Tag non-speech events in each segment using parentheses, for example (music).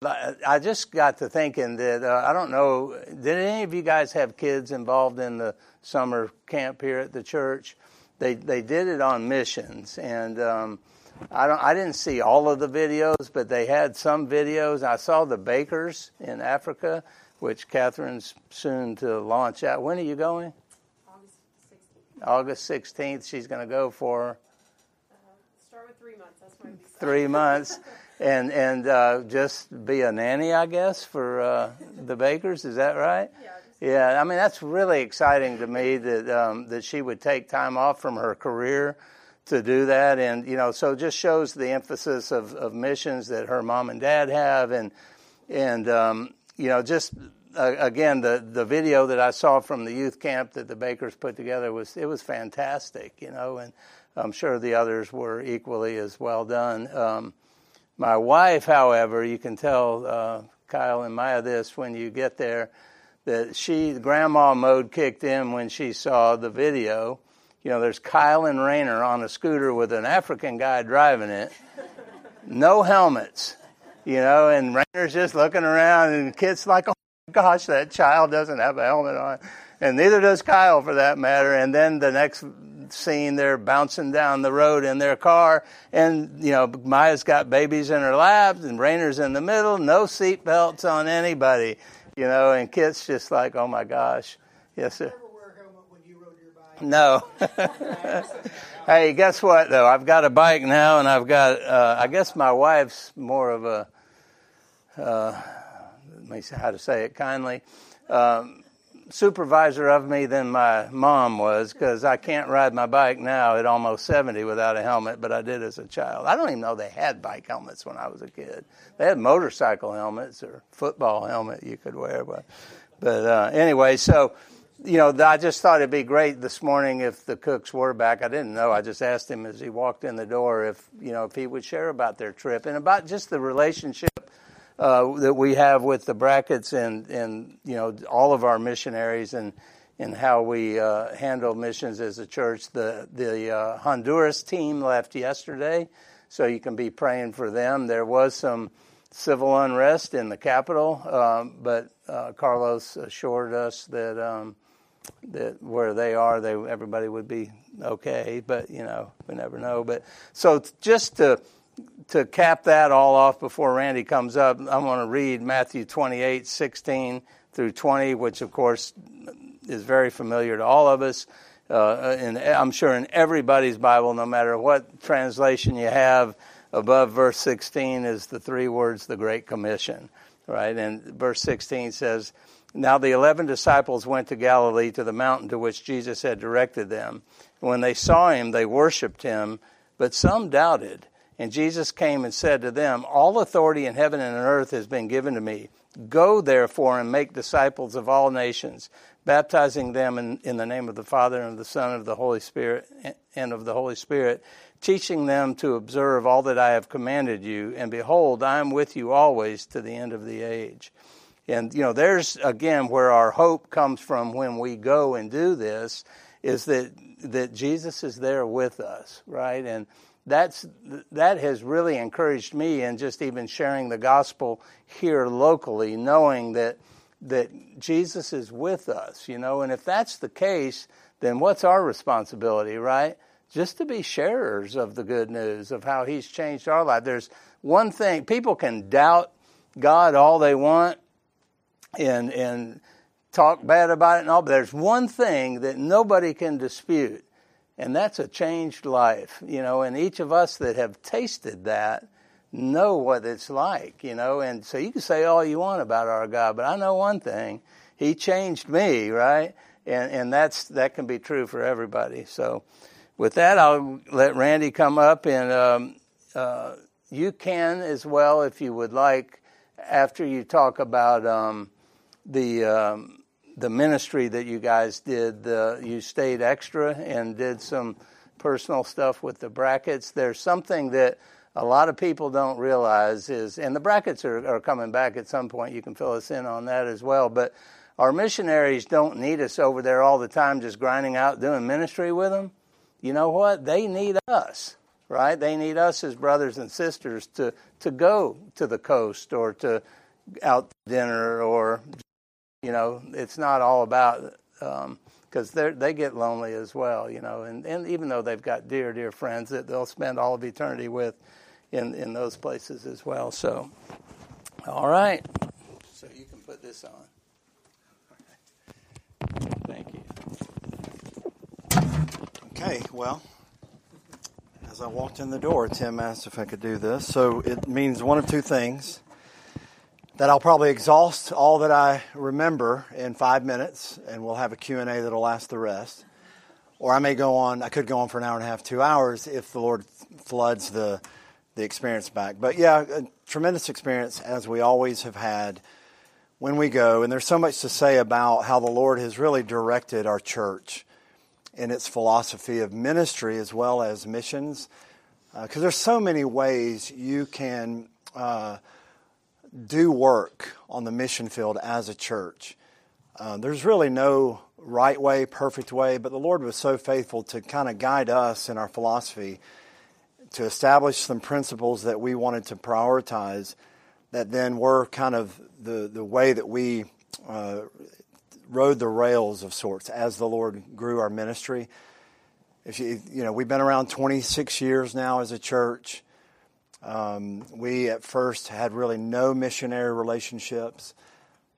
I just got to thinking that uh, I don't know. Did any of you guys have kids involved in the summer camp here at the church? They they did it on missions, and um, I don't. I didn't see all of the videos, but they had some videos. I saw the Bakers in Africa, which Catherine's soon to launch out. When are you going? August 16th. August 16th. She's going to go for Uh, start with three months. That's my three months, (laughs) and and uh, just be a nanny, I guess, for uh, the Bakers. Is that right? Yeah, Yeah, I mean that's really exciting to me that um, that she would take time off from her career to do that, and you know, so it just shows the emphasis of, of missions that her mom and dad have, and and um, you know, just uh, again the the video that I saw from the youth camp that the Bakers put together was it was fantastic, you know, and I'm sure the others were equally as well done. Um, my wife, however, you can tell uh, Kyle and Maya this when you get there that she grandma mode kicked in when she saw the video. You know, there's Kyle and Rayner on a scooter with an African guy driving it, no helmets. You know, and Rayner's just looking around, and Kit's like, "Oh gosh, that child doesn't have a helmet on," and neither does Kyle for that matter. And then the next scene, they're bouncing down the road in their car, and you know, Maya's got babies in her lap, and Rayner's in the middle, no seat belts on anybody. You know, and Kit's just like, "Oh my gosh, yes sir." Never wear a helmet when you rode your bike. No. (laughs) hey, guess what though? I've got a bike now, and I've got. Uh, I guess my wife's more of a. Uh, let me see how to say it kindly. Um, supervisor of me than my mom was because I can't ride my bike now at almost 70 without a helmet, but I did as a child. I don't even know they had bike helmets when I was a kid. They had motorcycle helmets or football helmet you could wear, but but uh, anyway, so you know, I just thought it'd be great this morning if the Cooks were back. I didn't know. I just asked him as he walked in the door if you know if he would share about their trip and about just the relationship uh, that we have with the Bracketts and and you know all of our missionaries and and how we uh, handle missions as a church. The the uh, Honduras team left yesterday, so you can be praying for them. There was some civil unrest in the capital, um, but uh, Carlos assured us that. Um, that where they are, they everybody would be okay, but you know we never know. But so just to to cap that all off before Randy comes up, I'm going to read Matthew 28, 16 through 20, which of course is very familiar to all of us. Uh, and I'm sure in everybody's Bible, no matter what translation you have, above verse 16 is the three words, the Great Commission, right? And verse 16 says, Now the eleven disciples went to Galilee to the mountain to which Jesus had directed them. When they saw him, they worshiped him, but some doubted. And Jesus came and said to them, All authority in heaven and on earth has been given to me. Go therefore and make disciples of all nations, baptizing them in, in the name of the Father and of the Son and of the Holy Spirit and of the Holy Spirit, teaching them to observe all that I have commanded you. And behold, I am with you always to the end of the age. And you know, there's again where our hope comes from when we go and do this, is that that Jesus is there with us, right? And that's that has really encouraged me in just even sharing the gospel here locally, knowing that that Jesus is with us, you know, and if that's the case, then what's our responsibility, right? Just to be sharers of the good news of how he's changed our life. There's one thing people can doubt God all they want and and talk bad about it and all, but there's one thing that nobody can dispute and that's a changed life, you know, and each of us that have tasted that know what it's like, you know, and so you can say all you want about our God, but I know one thing. He changed me, right? And and that's that can be true for everybody. So with that I'll let Randy come up and um, uh, you can as well if you would like after you talk about um, the um, the ministry that you guys did, the, you stayed extra and did some personal stuff with the Bracketts. There's something that a lot of people don't realize is, and the Bracketts are, are coming back at some point. You can fill us in on that as well. But our missionaries don't need us over there all the time just grinding out doing ministry with them. You know what? They need us, right? They need us as brothers and sisters to, to go to the coast or to out to dinner or, you know, it's not all about, because um, they get lonely as well, you know, and, and even though they've got dear, dear friends that they'll spend all of eternity with in, in those places as well. So, all right. So you can put this on. Thank you. Okay, well, as I walked in the door, Tim asked if I could do this. So it means one of two things that I'll probably exhaust all that I remember in five minutes, and we'll have a Q&A that'll last the rest. Or I may go on, I could go on for an hour and a half, two hours, if the Lord floods the, the experience back. But yeah, tremendous experience, as we always have had when we go. And there's so much to say about how the Lord has really directed our church in its philosophy of ministry as well as missions. Because uh, there's so many ways you can uh, do work on the mission field as a church. Uh, there's really no right way, perfect way, but the Lord was so faithful to kind of guide us in our philosophy to establish some principles that we wanted to prioritize that then were kind of the, the way that we uh, rode the rails of sorts as the Lord grew our ministry. If you, you know, we've been around 26 years now as a church. Um, we at first had really no missionary relationships,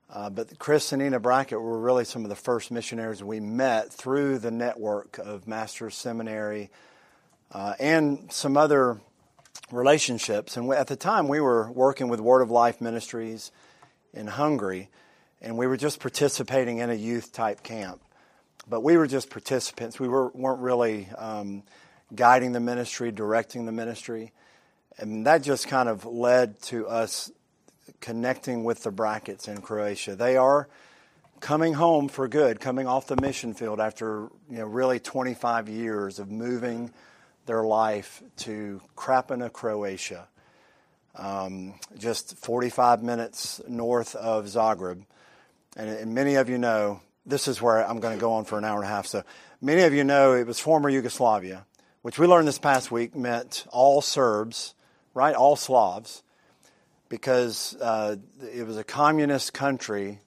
uh, but Chris and Nina Brackett were really some of the first missionaries we met through the network of Master's Seminary uh, and some other relationships. And we, at the time, we were working with Word of Life Ministries in Hungary and we were just participating in a youth type camp. But we were just participants. We were, weren't really um, guiding the ministry, directing the ministry. And that just kind of led to us connecting with the Bracketts in Croatia. They are coming home for good, coming off the mission field after you know really 25 years of moving their life to Krapina, Croatia, um, just 45 minutes north of Zagreb and, and many of you know this is where I'm going to go on for an hour and a half. So many of you know it was former Yugoslavia, which we learned this past week meant all Serbs, right? All Slavs, because uh, it was a communist country,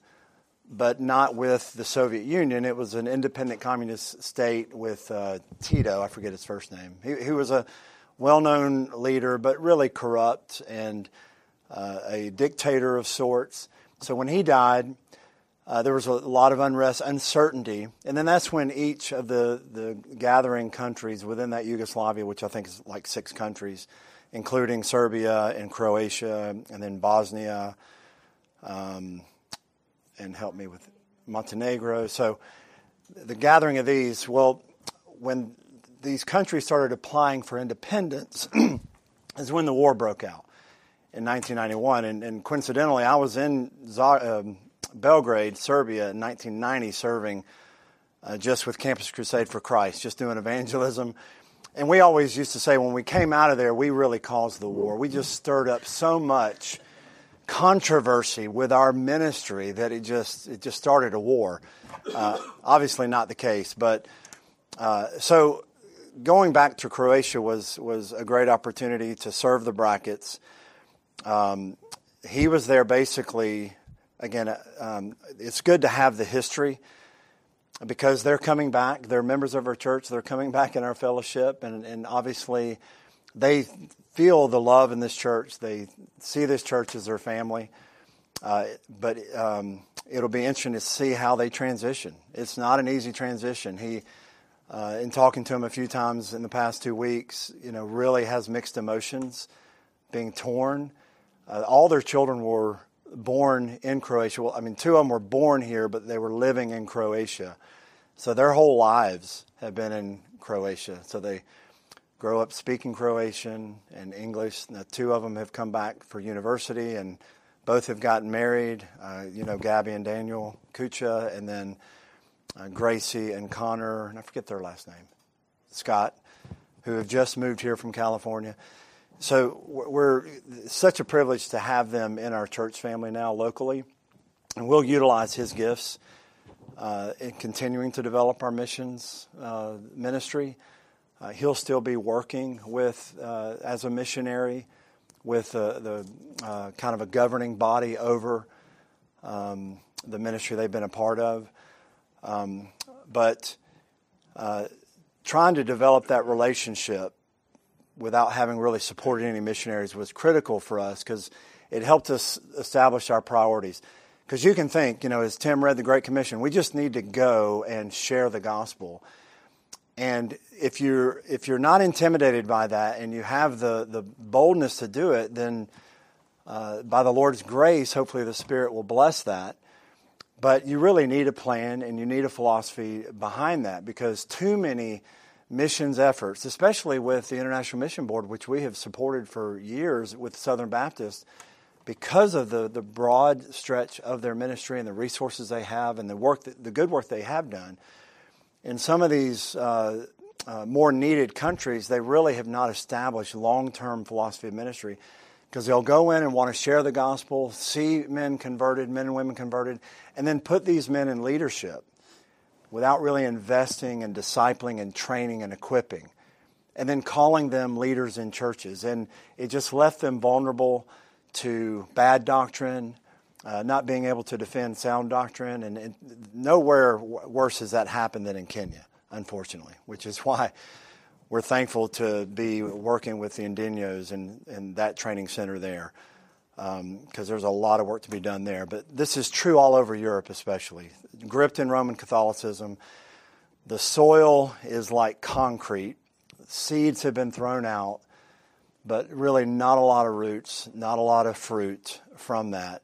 but not with the Soviet Union. It was an independent communist state with uh, Tito. I forget his first name. He, he was a well-known leader, but really corrupt and uh, a dictator of sorts. So when he died, uh, there was a lot of unrest, uncertainty, and then that's when each of the, the gathering countries within that Yugoslavia, which I think is like six countries, including Serbia and Croatia, and then Bosnia, um, and help me with Montenegro. So the gathering of these, well, when these countries started applying for independence, (clears throat) is when the war broke out in 1991, and, and coincidentally, I was in. Um, Belgrade, Serbia in 1990 serving uh, just with Campus Crusade for Christ, just doing evangelism. And we always used to say when we came out of there, we really caused the war. We just stirred up so much controversy with our ministry that it just it just started a war. Uh, obviously, not the case, but uh, so going back to Croatia was was a great opportunity to serve the Bracketts. Um, he was there basically again, uh, um, it's good to have the history because they're coming back. They're members of our church. They're coming back in our fellowship, and, and obviously, they feel the love in this church. They see this church as their family. Uh, but um, it'll be interesting to see how they transition. It's not an easy transition. He, uh, in talking to him a few times in the past two weeks, you know, really has mixed emotions, being torn. Uh, all their children were born in Croatia. Well, I mean, two of them were born here, but they were living in Croatia. So their whole lives have been in Croatia. So they grow up speaking Croatian and English. Now, two of them have come back for university, and both have gotten married. Uh, you know, Gabby and Daniel Kucha, and then uh, Gracie and Connor, and I forget their last name, Scott, who have just moved here from California. So we're such a privilege to have them in our church family now locally, and we'll utilize his gifts uh, in continuing to develop our missions uh, ministry. Uh, he'll still be working with uh, as a missionary with the uh, kind of a governing body over um, the ministry they've been a part of. Um, but uh, trying to develop that relationship without having really supported any missionaries was critical for us because it helped us establish our priorities. Because you can think, you know, as Tim read the Great Commission, we just need to go and share the gospel. And if you're if you're not intimidated by that and you have the the boldness to do it, then uh, by the Lord's grace, hopefully the Spirit will bless that. But you really need a plan and you need a philosophy behind that because too many missions efforts, especially with the International Mission Board, which we have supported for years with Southern Baptist, because of the, the broad stretch of their ministry and the resources they have and the work that, the good work they have done. In some of these uh, uh, more needed countries, they really have not established long term philosophy of ministry because they'll go in and want to share the gospel, see men converted, men and women converted, and then put these men in leadership without really investing and discipling and training and equipping, and then calling them leaders in churches. And it just left them vulnerable to bad doctrine, uh, not being able to defend sound doctrine, and, and nowhere worse has that happened than in Kenya, unfortunately, which is why we're thankful to be working with the Indinos and, and that training center there because um, there's a lot of work to be done there. But this is true all over Europe, especially. Gripped in Roman Catholicism, the soil is like concrete. Seeds have been thrown out, but really not a lot of roots, not a lot of fruit from that.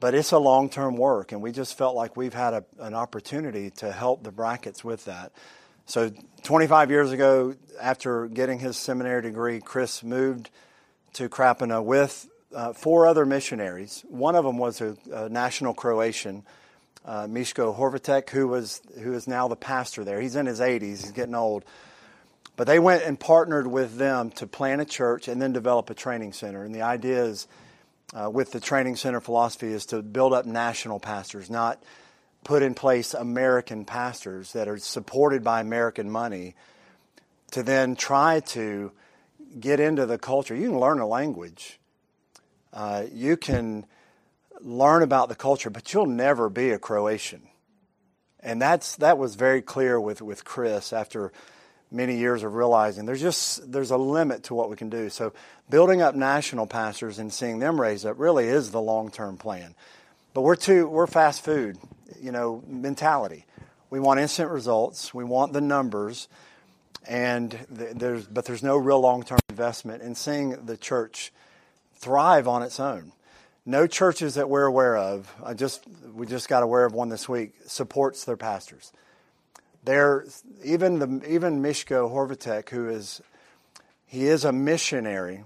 But it's a long term work, and we just felt like we've had a, an opportunity to help the Bracketts with that. So 25 years ago, after getting his seminary degree, Chris moved to Krapina with uh, four other missionaries. One of them was a, a national Croatian, uh, Mishko Horvatek, who was who is now the pastor there. He's in his 80s. He's getting old. But they went and partnered with them to plant a church and then develop a training center. And the idea is, uh, with the training center philosophy, is to build up national pastors, not put in place American pastors that are supported by American money to then try to get into the culture. You can learn a language, uh, you can learn about the culture, but you'll never be a Croatian. And that's that was very clear with, with Chris after many years of realizing there's just there's a limit to what we can do. So building up national pastors and seeing them raise up really is the long term plan. But we're too we're fast food you know, mentality. We want instant results. We want the numbers, and there's but there's no real long-term investment in seeing the church thrive on its own. No churches that we're aware of. I just we just got aware of one this week supports their pastors. There, even the even Mishko Horvatek, who is he is a missionary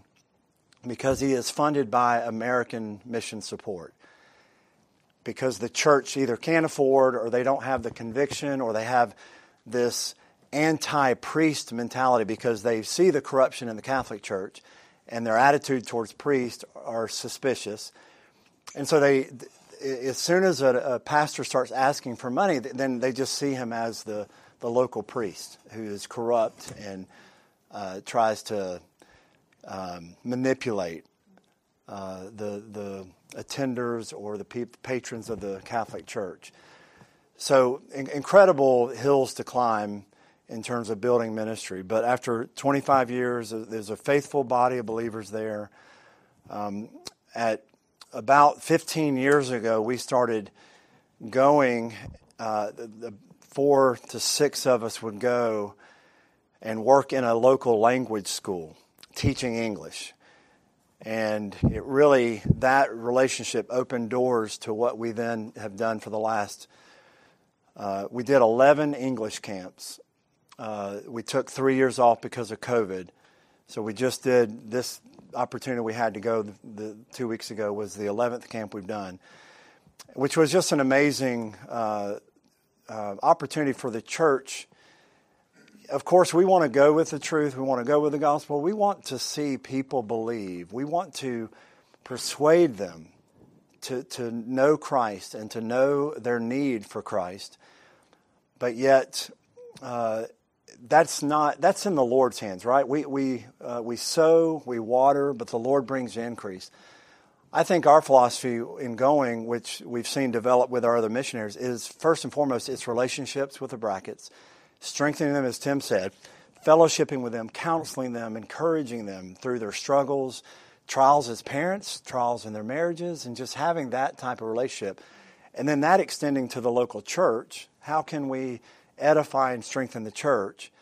because he is funded by American mission support because the church either can't afford or they don't have the conviction or they have this anti priest mentality because they see the corruption in the Catholic Church and their attitude towards priests are suspicious. And so they, as soon as a, a, pastor starts asking for money, then they just see him as the, the local priest who is corrupt and uh, tries to um, manipulate uh, the, the attenders or the patrons of the Catholic Church. So, in- incredible hills to climb in terms of building ministry. But after 25 years, there's a faithful body of believers there. Um, at about 15 years ago, we started going, uh, the, the four to six of us would go and work in a local language school teaching English. And it really, that relationship opened doors to what we then have done for the last, uh, we did 11 English camps. Uh, we took three years off because of COVID. So we just did this opportunity we had to go the, the two weeks ago was the 11th camp we've done, which was just an amazing uh, uh opportunity for the church of course, we want to go with the truth. We want to go with the gospel. We want to see people believe. We want to persuade them to, to know Christ and to know their need for Christ. But yet, uh, that's not that's in the Lord's hands, right? We we uh, we sow, we water, but the Lord brings increase. I think our philosophy in going, which we've seen develop with our other missionaries, is first and foremost its relationships with the Bracketts, strengthening them, as Tim said, fellowshipping with them, counseling them, encouraging them through their struggles, trials as parents, trials in their marriages, and just having that type of relationship. And then that extending to the local church. How can we edify and strengthen the church?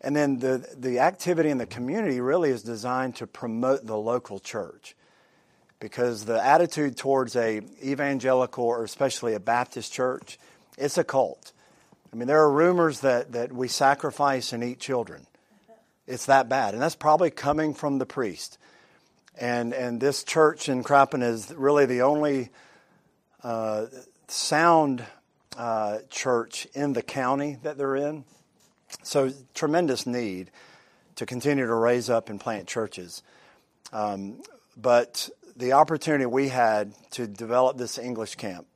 And then the, the activity in the community really is designed to promote the local church. Because the attitude towards a evangelical or especially a Baptist church, it's a cult. I mean, there are rumors that, that we sacrifice and eat children. It's that bad. And that's probably coming from the priest. And, and this church in Krapina is really the only uh, sound uh, church in the county that they're in. So, tremendous need to continue to raise up and plant churches. Um, but the opportunity we had to develop this English camp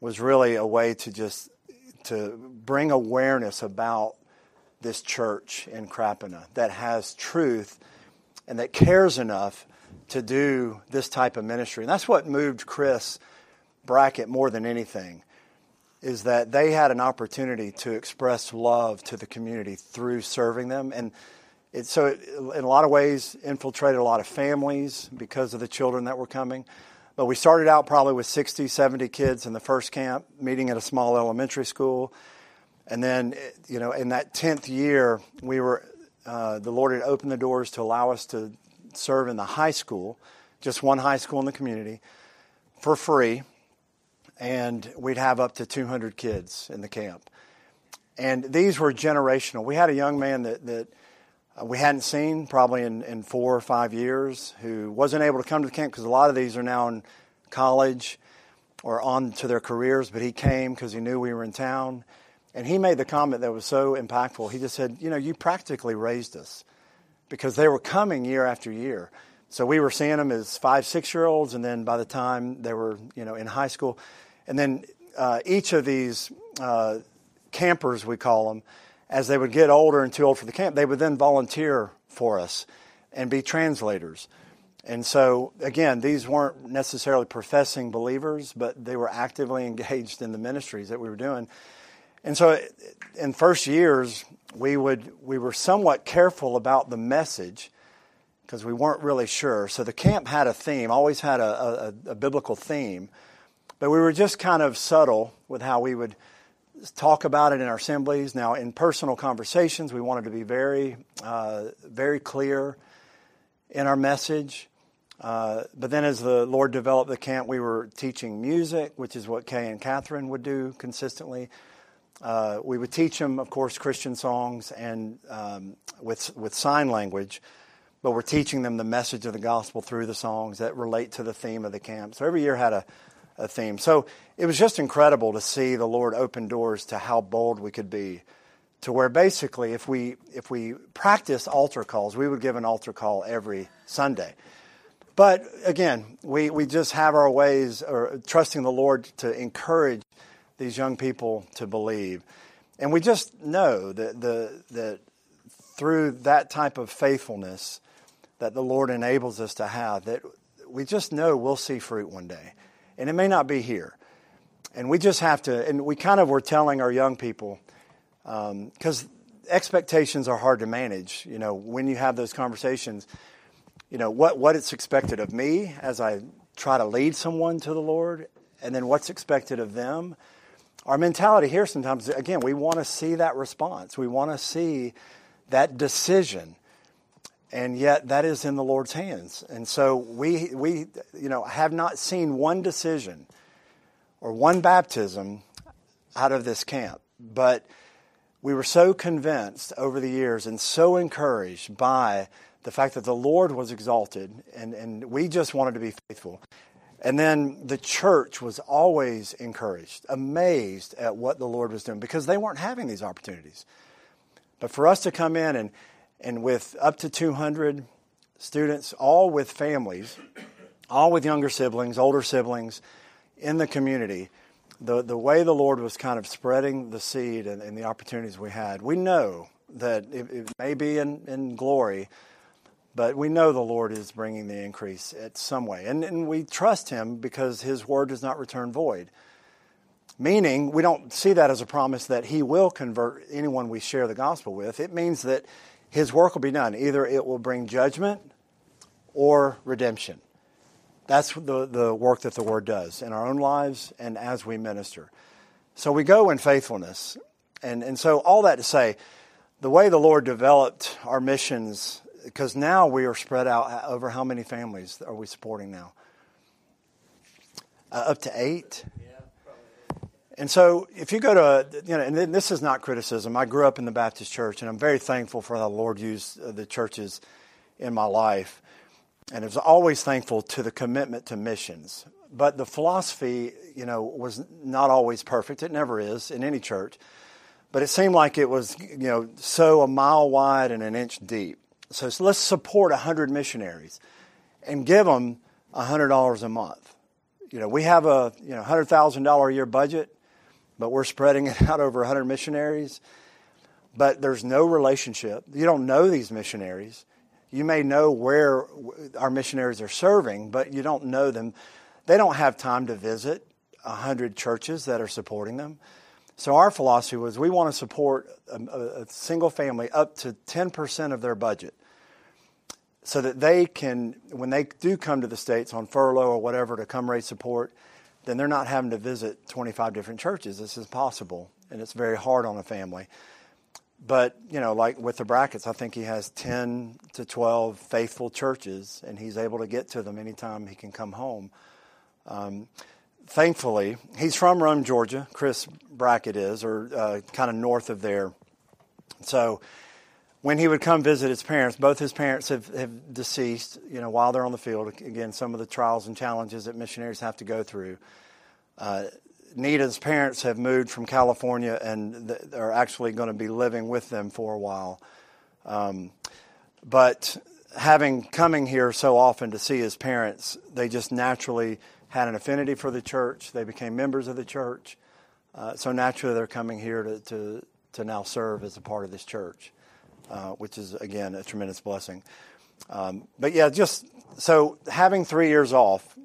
was really a way to just to bring awareness about this church in Krapina that has truth and that cares enough to do this type of ministry. And that's what moved Chris Brackett more than anything is that they had an opportunity to express love to the community through serving them. And it, so it, in a lot of ways infiltrated a lot of families because of the children that were coming. But we started out probably with 60 70 kids in the first camp meeting at a small elementary school. And then you know in that 10th year we were uh, the lord had opened the doors to allow us to serve in the high school just one high school in the community for free and we'd have up to 200 kids in the camp. And these were generational. We had a young man that, that uh, we hadn't seen probably in, in four or five years who wasn't able to come to the camp because a lot of these are now in college or on to their careers, but he came because he knew we were in town. And he made the comment that was so impactful. He just said, You know, you practically raised us because they were coming year after year. So we were seeing them as five, six year olds, and then by the time they were, you know, in high school, and then uh, each of these uh, campers, we call them, as they would get older and too old for the camp, they would then volunteer for us and be translators. And so, again, these weren't necessarily professing believers, but they were actively (laughs) engaged in the ministries that we were doing. And so, in first years, we would we were somewhat careful about the message because we weren't really sure. So the camp had a theme, always had a, a, a biblical theme. But we were just kind of subtle with how we would talk about it in our assemblies. Now, in personal conversations, we wanted to be very, uh, very clear in our message. Uh, but then, as the Lord developed the camp, we were teaching music, which is what Kay and Catherine would do consistently. Uh, we would teach them, of course, Christian songs and um, with with sign language, but we're teaching them the message of the gospel through the songs that relate to the theme of the camp. So every year had a a theme. So it was just incredible to see the Lord open doors to how bold we could be. To where basically, if we if we practice altar calls, we would give an altar call every Sunday. But again, we, we just have our ways, or trusting the Lord to encourage these young people to believe, and we just know that the that through that type of faithfulness that the Lord enables us to have, that we just know we'll see fruit one day and it may not be here. And we just have to, and we kind of were telling our young people, because um, expectations are hard to manage. You know, when you have those conversations, you know, what, what it's expected of me as I try to lead someone to the Lord, and then what's expected of them. Our mentality here sometimes, again, we want to see that response. We want to see that decision and yet that is in the Lord's hands. And so we, we you know, have not seen one decision or one baptism out of this camp, but we were so convinced over the years and so encouraged by the fact that the Lord was exalted and, and we just wanted to be faithful. And then the church was always encouraged, amazed at what the Lord was doing because they weren't having these opportunities. But for us to come in and and with up to 200 students, all with families, all with younger siblings, older siblings in the community, the, the way the Lord was kind of spreading the seed and, and the opportunities we had, we know that it, it may be in, in glory, but we know the Lord is bringing the increase at some way. And, and we trust Him because His word does not return void. Meaning, we don't see that as a promise that He will convert anyone we share the gospel with. It means that His work will be done. Either it will bring judgment or redemption. That's the, the work that the Word does in our own lives and as we minister. So we go in faithfulness. And, and so, all that to say, the way the Lord developed our missions, because now we are spread out over how many families are we supporting now? Uh, up to eight? And so, if you go to, you know, and this is not criticism. I grew up in the Baptist church, and I'm very thankful for how the Lord used uh, the churches in my life. And I was always thankful to the commitment to missions. But the philosophy, you know, was not always perfect. It never is in any church. But it seemed like it was, you know, so a mile wide and an inch deep. So, so let's support 100 missionaries and give them $100 a month. You know, we have a, you know, $100,000 a year budget but we're spreading it (laughs) out over 100 missionaries. But there's no relationship. You don't know these missionaries. You may know where our missionaries are serving, but you don't know them. They don't have time to visit 100 churches that are supporting them. So our philosophy was we want to support a, a single family up to 10% of their budget so that they can, when they do come to the States on furlough or whatever to come raise support, then they're not having to visit 25 different churches. This is possible, and it's very hard on a family. But, you know, like with the Bracketts, I think he has 10 to 12 faithful churches, and he's able to get to them anytime he can come home. Um, thankfully, he's from Rome, Georgia. Chris Brackett is, or uh, kind of north of there. So when he would come visit his parents, both his parents have, have deceased, you know, while they're on the field. Again, some of the trials and challenges that missionaries have to go through. Uh, Nita's parents have moved from California and th- are actually going to be living with them for a while. Um, but having coming here so often to see his parents, they just naturally had an affinity for the church. They became members of the church. Uh, so naturally, they're coming here to, to, to now serve as a part of this church. Uh, which is, again, a tremendous blessing. Um, but yeah, just so having three years off,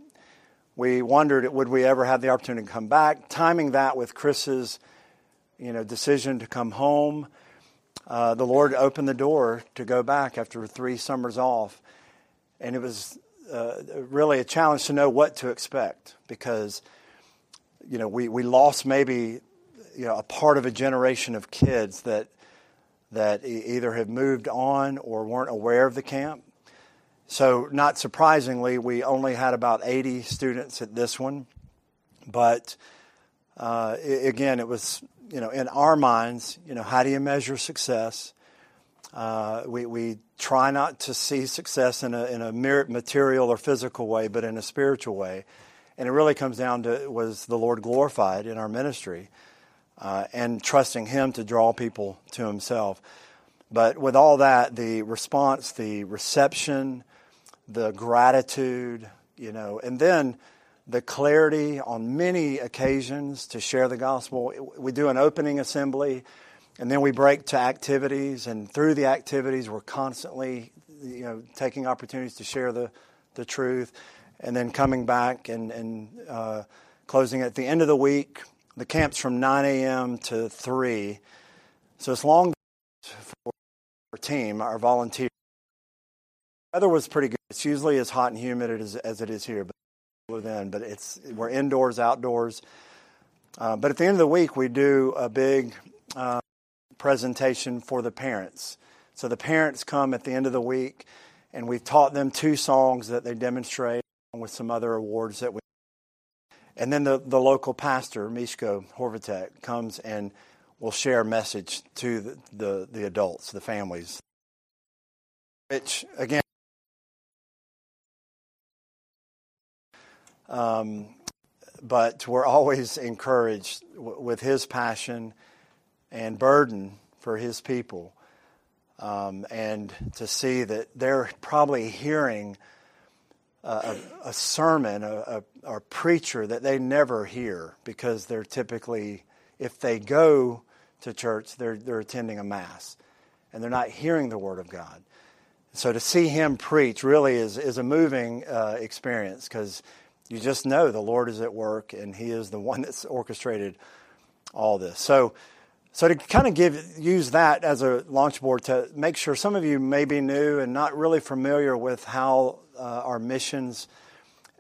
we wondered would we ever have the opportunity to come back. Timing that with Chris's, you know, decision to come home, uh, the Lord opened the door to go back after three summers off, and it was uh, really a challenge to know what to expect because, you know, we we lost maybe, you know, a part of a generation of kids that that either have moved on or weren't aware of the camp. So, not surprisingly, we only had about 80 students at this one. But uh, again, it was, you know, in our minds, you know, how do you measure success? Uh, we, we try not to see success in a, in a material or physical way, but in a spiritual way. And it really comes down to was the Lord glorified in our ministry? Uh, and trusting Him to draw people to Himself. But with all that, the response, the reception, the gratitude, you know, and then the clarity on many occasions to share the gospel. We do an opening assembly, and then we break to activities, and through the activities, we're constantly, you know, taking opportunities to share the, the truth, and then coming back and, and uh, closing at the end of the week the camp's from 9 a.m. to 3, so it's long for our team, our volunteers. The weather was pretty good. It's usually as hot and humid as, as it is here, but but it's we're indoors, outdoors. Uh, but at the end of the week, we do a big uh, presentation for the parents. So the parents come at the end of the week, and we've taught them two songs that they demonstrate with some other awards that we and then the, the local pastor, Mishko Horvatek, comes and will share a message to the, the, the adults, the families. Which, again, um, but we're always encouraged w- with his passion and burden for his people. Um, and to see that they're probably hearing a, a sermon, a, a, a preacher that they never hear because they're typically, if they go to church, they're, they're attending a mass. and they're not hearing the Word of God. So to see him preach really is, is a moving uh, experience because you just know the Lord is at work and He is the (laughs) one that's orchestrated all this. So, so to kind of give use that as a launch board to make sure some of you may be new and not really familiar with how uh, our missions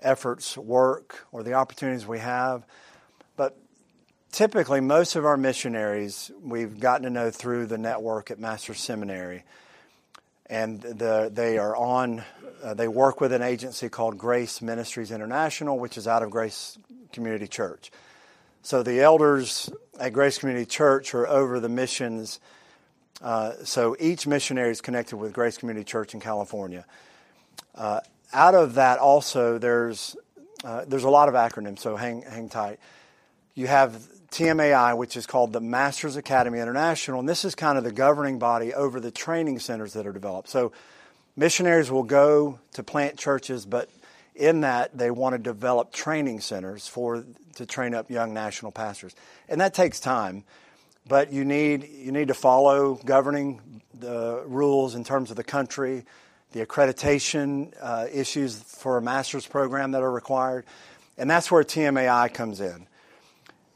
efforts work or the opportunities we have. But typically, most of our missionaries we've gotten to know through the network at Master's Seminary. And the, they are on, uh, they work with an agency called Grace Ministries International, which is out of Grace Community Church. So the elders at Grace Community Church are over the missions. Uh, so each missionary is connected with Grace Community Church in California. Uh, out of that, also there's uh, there's a lot of acronyms. So hang hang tight. You have TMAI, which is called the Masters Academy International, and this is kind of the governing body over the training centers that are developed. So missionaries will go to plant churches, but in that they want to develop training centers for to train up young national pastors, and that takes time. But you need you need to follow governing the rules in terms of the country, the accreditation uh, issues for a master's program that are required, and that's where TMAI comes in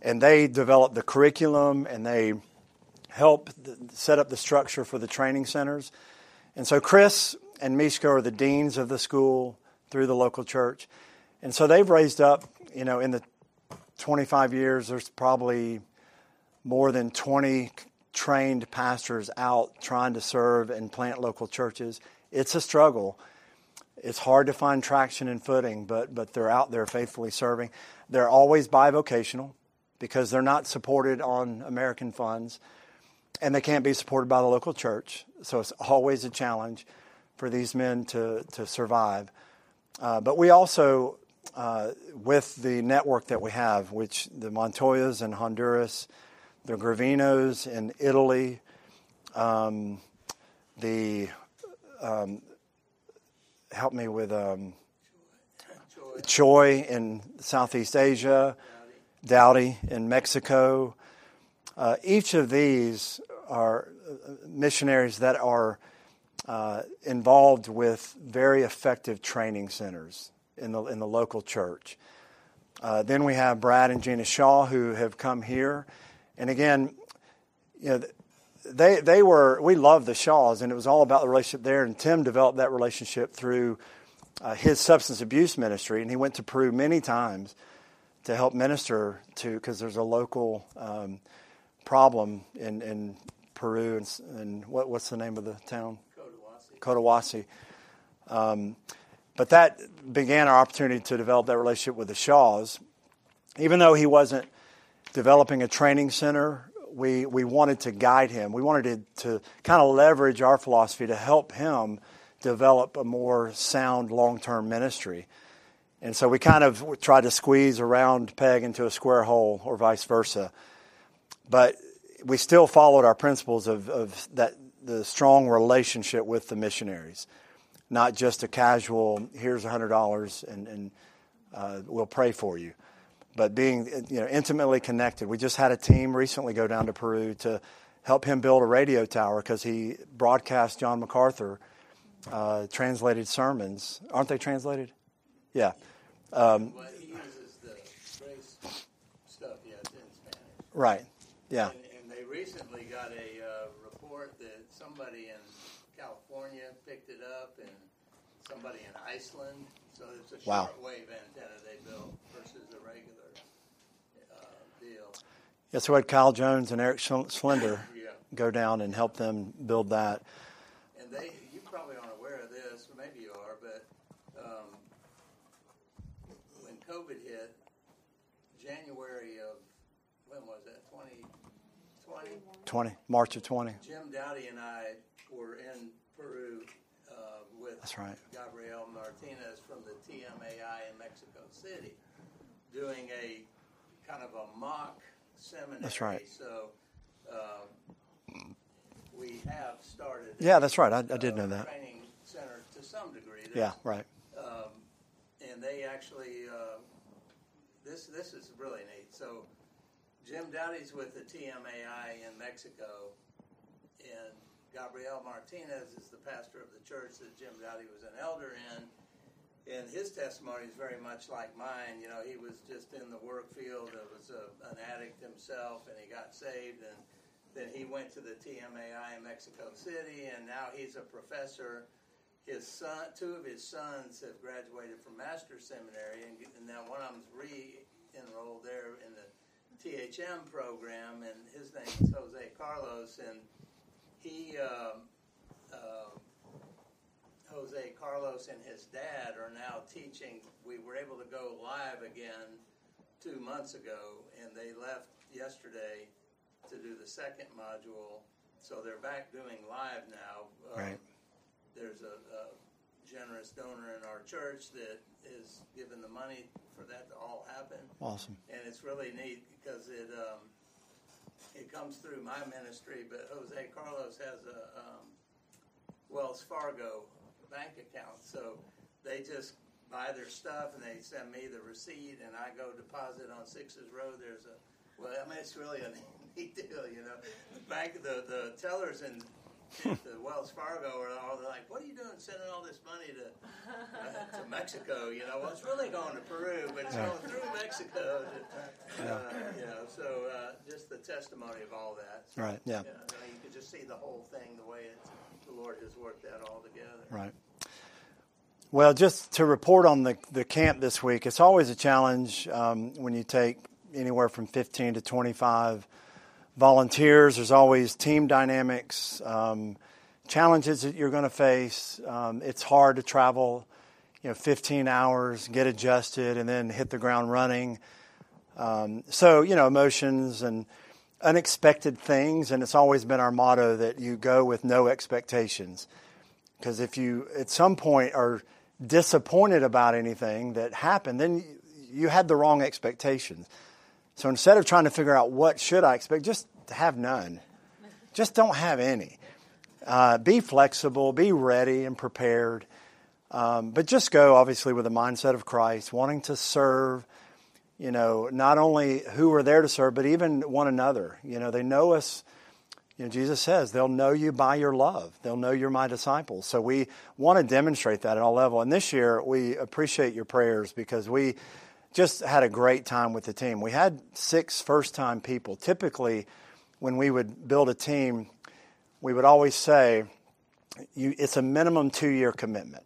and they develop the curriculum and they help set up the structure for the training centers. And so Chris and Mishko are the deans of the school through the local church. And so they've raised up, you know, in the 25 years, there's probably more than 20 trained pastors out trying to serve and plant local churches. It's a struggle. It's hard to find traction and footing, but, but they're out there faithfully serving. They're always bivocational because they're not supported on American funds and they can't be supported by the local church. So it's always a challenge for these men to, to survive. Uh, but we also, uh, with the network that we have, which the Montoyas in Honduras, the Gravinos in Italy, um, the um, help me with um, Choi in Southeast Asia, Dowdy in Mexico. Uh, each of these are missionaries that are uh, involved with very effective training centers in the, in the local church. Uh, then we have Brad and Gina Shaw who have come here. And again, you know, they, they were, we love the Shaws, and it was all about the relationship there. And Tim developed that relationship through uh, his substance abuse ministry, and he went to Peru many times to help minister to because there's a local um, problem in, in Peru and, and what, what's the name of the town? Cotahuasi. Um, but that began our opportunity to develop that relationship with the Shaws. Even though he wasn't developing a training center, we, we wanted to guide him. We wanted to, to kind of leverage our philosophy to help him develop a more sound long term ministry. And so we kind of tried to squeeze a round peg into a square hole or vice versa. But we still followed our principles of, of that the strong relationship with the missionaries, not just a casual here's a hundred dollars and, and uh, we'll pray for you, but being you know intimately connected. We just had a team recently go down to Peru to help him build a radio tower because he broadcast John MacArthur uh, translated sermons. Aren't they translated? Yeah. Um, well, he uses the grace stuff, yes, in Spanish. Right. Yeah. And, and they recently got a somebody in California picked it up, and somebody in Iceland. So it's a Wow. shortwave antenna they built versus a regular uh, deal. Yeah, so we had Kyle Jones and Eric Slender Yeah. go down and help them build that. And they, you probably aren't aware of this, or maybe you are, but um, when COVID hit, January of, when was that, 2020? 20, March of 20. Jim Dowdy and I were in Peru uh, with That's right. Gabriel Martinez from the TMAI in Mexico City doing a kind of a mock seminary. That's right. So um, we have started. Yeah, that's right. I, I did know that. Training center to some degree. Yeah, right. um, and they actually uh, this this is really neat. So Jim Dowdy's with the TMAI in Mexico, and Gabriel Martinez is the pastor of the church that Jim Dowdy was an elder in. And his testimony is very much like mine. You know, he was just in the work field. Was a, an addict himself, and he got saved. And then he went to the TMAI in Mexico City, and now he's a professor. His son, two of his sons have graduated from master's seminary, and, and now one of them's re-enrolled there in the THM program, and his name is Jose Carlos, and he. Uh, uh, Jose Carlos and his dad are now teaching. We were able to go live again two months ago, and they left yesterday to do the second module. So they're back doing live now. Uh, right. There's a, a, generous donor in our church that is giving the money for that to all happen. Awesome. And it's really neat because it um, it comes through my ministry, but Jose Carlos has a um, Wells Fargo bank account. So they just buy their stuff and they send me the receipt, and I go deposit on Sixes Road. There's a well, I mean, it's really a (laughs) neat deal, you know. The bank, the the tellers (laughs) the Wells Fargo are all, they're like, "What are you doing, sending all this money to uh, to Mexico?" You know, well, it's really going to Peru, but it's going through Mexico. To, (laughs) uh, you know, so uh, just the testimony of all that. So, right. Yeah. You, know, you can just see the whole thing, the way it's, the Lord has worked that all together. Right. Well, just to report on the, the camp this week, it's always a challenge um, when you take anywhere from 15 to 25 volunteers. There's always team dynamics, um, challenges that you're going to face. Um, it's hard to travel, you know, 15 hours, get adjusted, and then hit the ground running. Um, so, you know, emotions and unexpected things, and it's always been our motto that you go with no expectations. Because if you, at some point, are disappointed about anything that happened, then you had the wrong expectations. So instead of trying to figure out what should I expect, just have none. Just don't have any. Uh, be flexible, be ready and prepared. Um, but just go, obviously, with the mindset of Christ, wanting to serve, you know, not only who we're there to serve, but even one another. You know, they know us you know, Jesus says they'll know you by your love. They'll know you're my disciples. So we want to demonstrate that at all level. And this year we appreciate your prayers because we just had a great time with the team. We had six first-time people. Typically, when we would build a team, we would always say you, it's a minimum two-year commitment.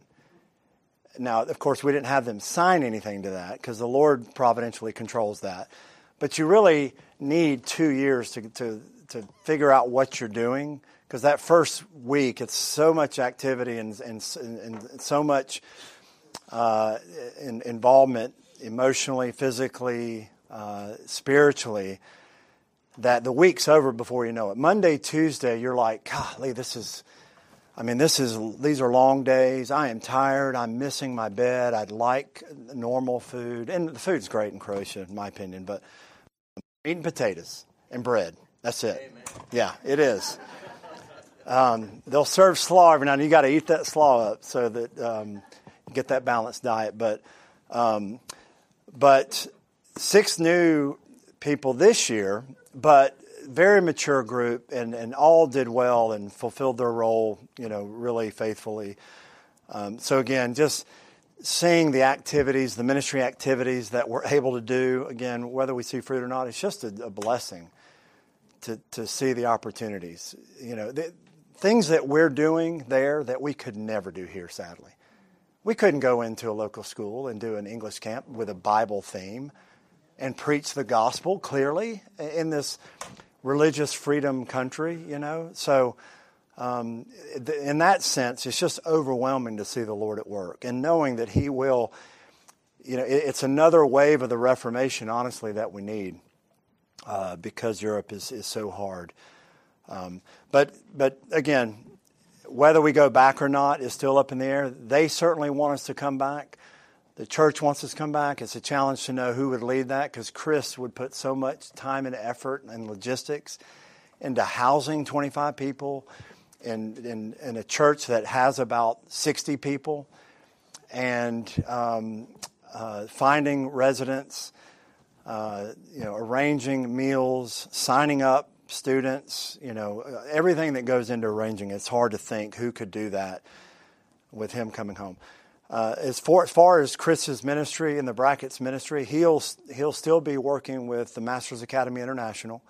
Now, of course, we didn't have them sign anything to that because the Lord providentially controls that. But you really need two years to, to to figure out what you're doing because that first week it's so much activity and, and, and so much uh, in, involvement emotionally, physically, uh, spiritually that the week's over before you know it. Monday, Tuesday, you're like, golly, this is. I mean, this is these are long days. I am tired. I'm missing my bed. I'd like normal food, and the food's great in Croatia, in my opinion. But eating potatoes and bread. That's it. Amen. Yeah, it is. Um, they'll serve slaw every now and then. You got to eat that slaw up so that um, you get that balanced diet. But um, but six new people this year, but very mature group, and, and all did well and fulfilled their role, you know, really faithfully. Um, so again, just seeing the activities, the ministry activities that we're (laughs) able to do, again, whether we see fruit or not, it's just a, a blessing to, to see the opportunities. You know, the, things that we're doing there that we could never do here, sadly. We couldn't go into a local school and do an English camp with a Bible theme and preach the gospel clearly in this religious freedom country, you know. So, um, in that sense, it's just overwhelming to see the Lord at work and knowing that He will, you know, it's another wave of the Reformation, honestly, that we need uh, because Europe is, is so hard. Um, but, but again, whether we go back or not is still up in the air. They certainly want us to come back. The church wants us to come back. It's a challenge to know who would lead that because Chris would put so much time and effort and logistics into housing 25 people in, in, in a church that has about 60 people and um, uh, finding residents uh, you know, arranging meals, signing up students, you know, uh, everything that goes into arranging. It's hard to think who could do that with him coming home. Uh, as, far, as far as Chris's ministry and the Bracketts ministry, he'll he'll still be working with the Masters Academy International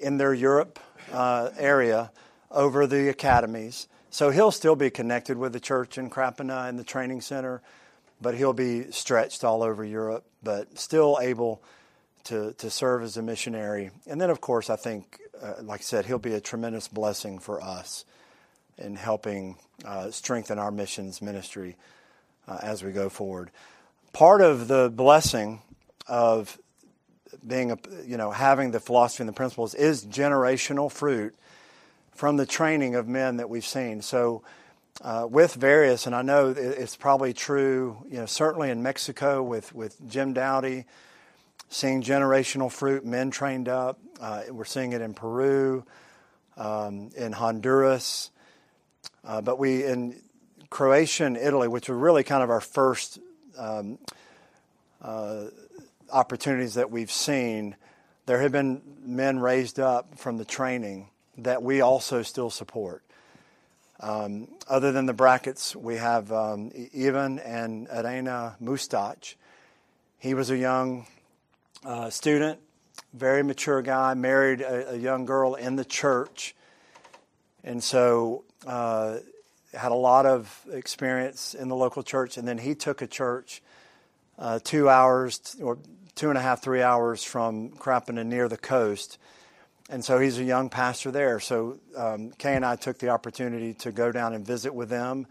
in their Europe uh, area over the academies. So he'll still be connected with the church in Krapina and the training center, but he'll be stretched all over Europe, but still able to, to serve as a missionary. And then, of course, I think, uh, like I said, he'll be a tremendous blessing for us in helping uh, strengthen our missions ministry uh, as we go forward. Part of the blessing of being a, you know having the philosophy and the principles is generational fruit from the training of men that we've seen. So, uh, with various, and I know it's probably true, you know, certainly in Mexico with, with Jim Dowdy, seeing generational fruit, men trained up. Uh, we're seeing it in Peru, um, in Honduras, uh, but we in Croatia and Italy, which were really kind of our first um, uh, opportunities that we've seen. There have been men raised up from the training that we also still support. Um, other than the Bracketts, we have um, Ivan and Irena Mustach. He was a young uh, student, very mature guy, married a, a, young girl in the church, and so uh, had a lot of experience in the local church. And then he took a church uh, two hours or two and a half, three hours from Krapina near the coast and so he's a young pastor there. So um, Kay and I took the opportunity to go down and visit with them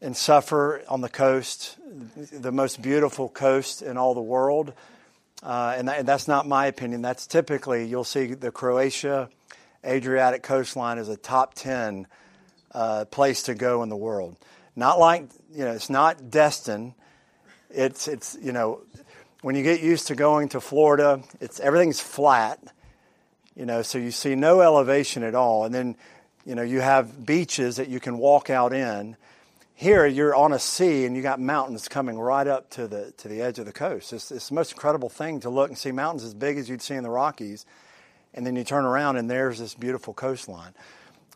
and suffer on the coast, the most beautiful coast in all the world. Uh, and, that, and, that's not my opinion. That's typically, you'll see the Croatia Adriatic coastline is a top 10 uh, place to go in the world. Not like, you know, it's not destined. It's, it's, you know, when you get used to going to Florida, it's, everything's flat you know, so you see no elevation at all. And then, you know, you have beaches that you can walk out in. Here, you're on a sea and you got mountains coming right up to the, to the edge of the coast. It's, it's the most incredible thing to look and see mountains as big as you'd see in the Rockies. And then you turn around and there's this beautiful coastline.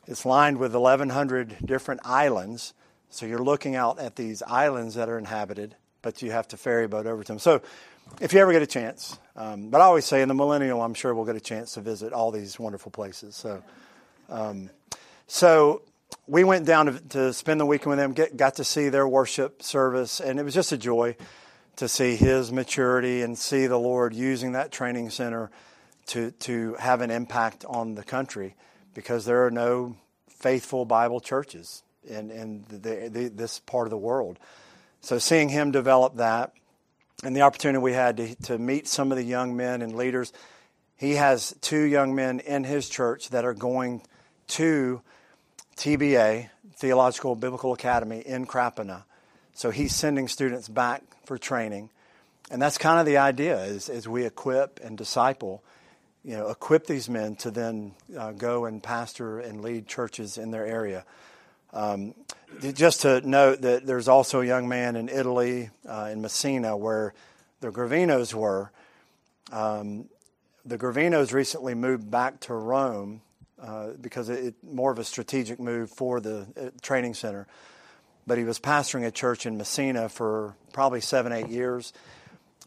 It's lined with 1,100 different islands. So you're looking out at these islands that are inhabited, but you have to ferry boat over to them. So if you ever get a chance. Um, but I always say in the millennial, I'm sure we'll get a chance to visit all these wonderful places. So, um, so we went down to, to, spend the weekend with them, get, got to see their worship service, and it was just a joy to see his maturity and see the Lord using that training center to, to have an impact on the country because there are no faithful Bible churches in, in the, the, this part of the world. So seeing him develop that and the opportunity we had to, to meet some of the young men and leaders. He has two young men in his church that are going to TBA, Theological Biblical Academy in Krapina. So he's sending students back for training. And that's kind of the idea is, is we equip and disciple, you know, equip these men to then uh, go and pastor and lead churches in their area. Um, just to note that there's also a young man in Italy, uh, in Messina, where the Gravinos were. Um, the Gravinos recently moved back to Rome uh, because it, more of a strategic move for the uh, training center. But he was pastoring a church in Messina for probably seven, eight years.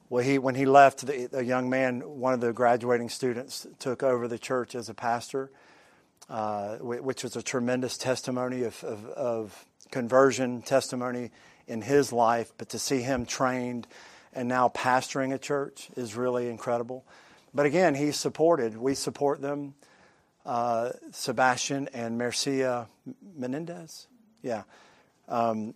Well, he, when he left, the, the young man, one of the graduating students, took over the church as a pastor uh, which was a tremendous testimony of, of, of, conversion testimony in his life. But to see him trained and now pastoring a church is really incredible. But again, he's supported. We support them. Uh, Sebastian and Mercia Menendez, yeah, um,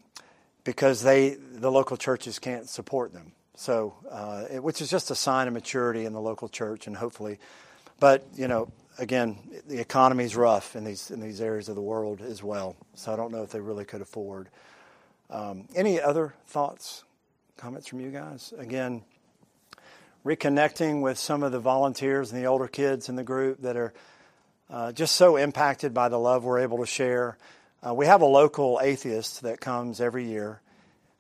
because they the local churches can't support them. So, uh, it, which is just a sign of maturity in the local church, and hopefully, but you know, again, the economy is rough in these in these areas of the world as well. So I don't know if they really could afford. Um, any other thoughts, comments from you guys? Again, reconnecting with some of the volunteers and the older kids in the group that are uh, just so impacted by the love we're able to share. Uh, we have a local atheist that comes every year.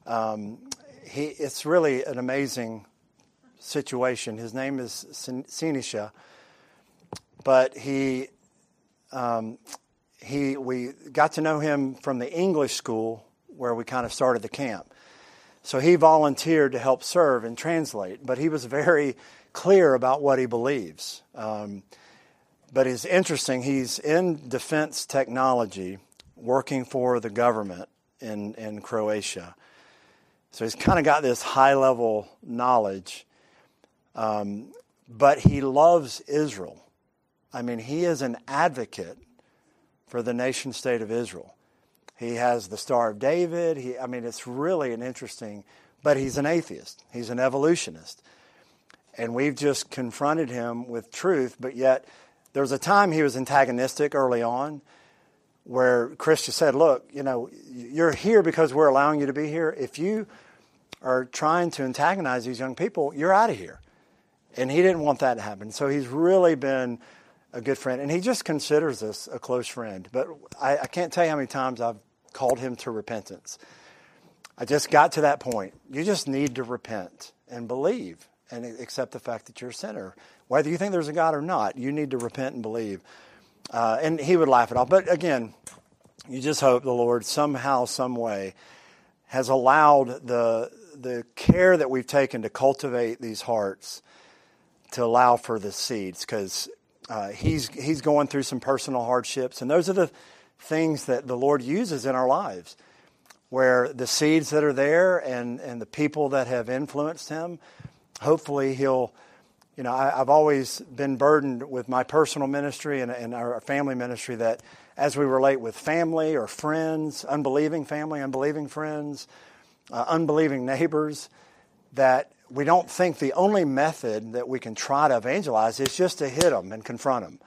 Um, he, it's really an amazing situation. His name is Sinisha but he um, he we got to know him from the English school where we kind of started the camp. So he volunteered to help serve and translate, but he was very clear about what he believes. Um, but it's interesting, he's in defense technology working for the government in, in Croatia. So he's kind of got this high level knowledge. Um, but he loves Israel. I mean, he is an advocate for the nation state of Israel. He has the Star of David. He, I mean, it's really an interesting, but he's an atheist. He's an evolutionist. And we've just confronted him with truth, but yet there was a time he was antagonistic early on where Chris just said, Look, you know, you're here because we're allowing you to be here. If you are trying to antagonize these young people, you're out of here. And he didn't want that to happen. So he's really been a good friend. And he just considers us a close friend. But I, I can't tell you how many times I've called him to repentance. I just got to that point. You just need to repent and believe and accept the fact that you're a sinner. Whether you think there's a God or not, you need to repent and believe. Uh, and he would laugh it off. But again, you just hope the Lord somehow, some way, has allowed the the care that we've taken to cultivate these hearts to allow for the seeds because uh, he's he's going through some personal hardships, and those are the things that the Lord uses in our lives, where the seeds that are there and, and the people that have influenced him, hopefully he'll, you know, I, have always been burdened with my personal ministry and, and our family ministry that as we relate with family or friends, unbelieving family, unbelieving friends, uh, unbelieving neighbors, that we don't think the only method that we can try to evangelize is just to hit them and confront them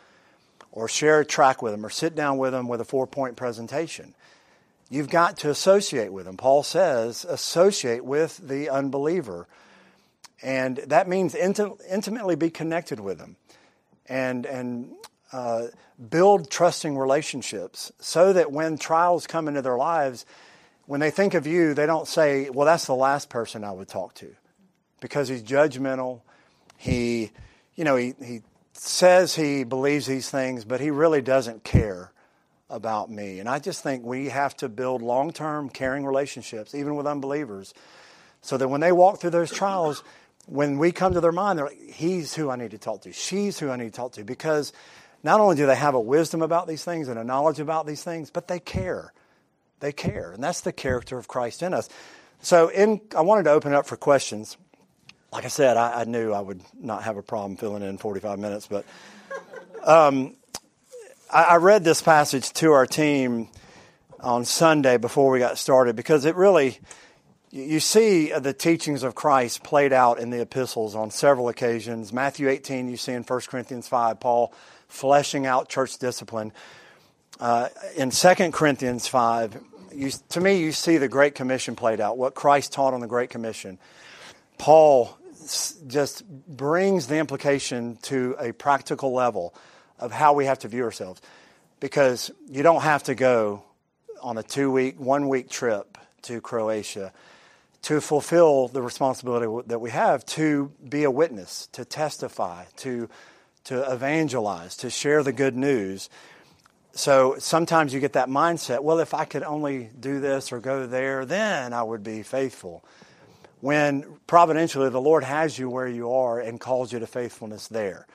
or share a track with them or sit down with them with a four point presentation. You've got to associate with them. Paul says, associate with the unbeliever. And that means inti- intimately be connected with them and, and uh, build trusting relationships so that when trials come into their lives, when they think of you, they don't say, well, that's the last person I would talk to because he's judgmental. He, you know, he, he says he believes these things, but he really doesn't care about me. And I just think we have to build long term caring relationships, even with unbelievers, so that when they walk through those trials, when we come to their mind, they're like, he's who I need to talk to, she's who I need to talk to, because not only do they have a wisdom about these things and a knowledge about these things, but they care. They care. And that's the character of Christ in us. So in, I wanted to open up for questions like I said, I, I, knew I would not have a problem filling in 45 minutes, but um, I, I, read this passage to our team on Sunday before we got started because it really, you see the teachings of Christ played out in the epistles on several occasions. Matthew 18, you see in 1 Corinthians 5, Paul fleshing out church discipline. Uh, in 2 Corinthians 5, you, to me, you see the Great Commission played out, what Christ taught on the Great Commission. Paul just brings the implication to a practical level of how we have to view ourselves. Because you don't have to go on a two week, one week trip to Croatia to fulfill the responsibility that we have to be a witness, to testify, to, to evangelize, to share the good news. So sometimes you get that mindset well, if I could only do this or go there, then I would be faithful when providentially the Lord has you where you are and calls you to faithfulness there.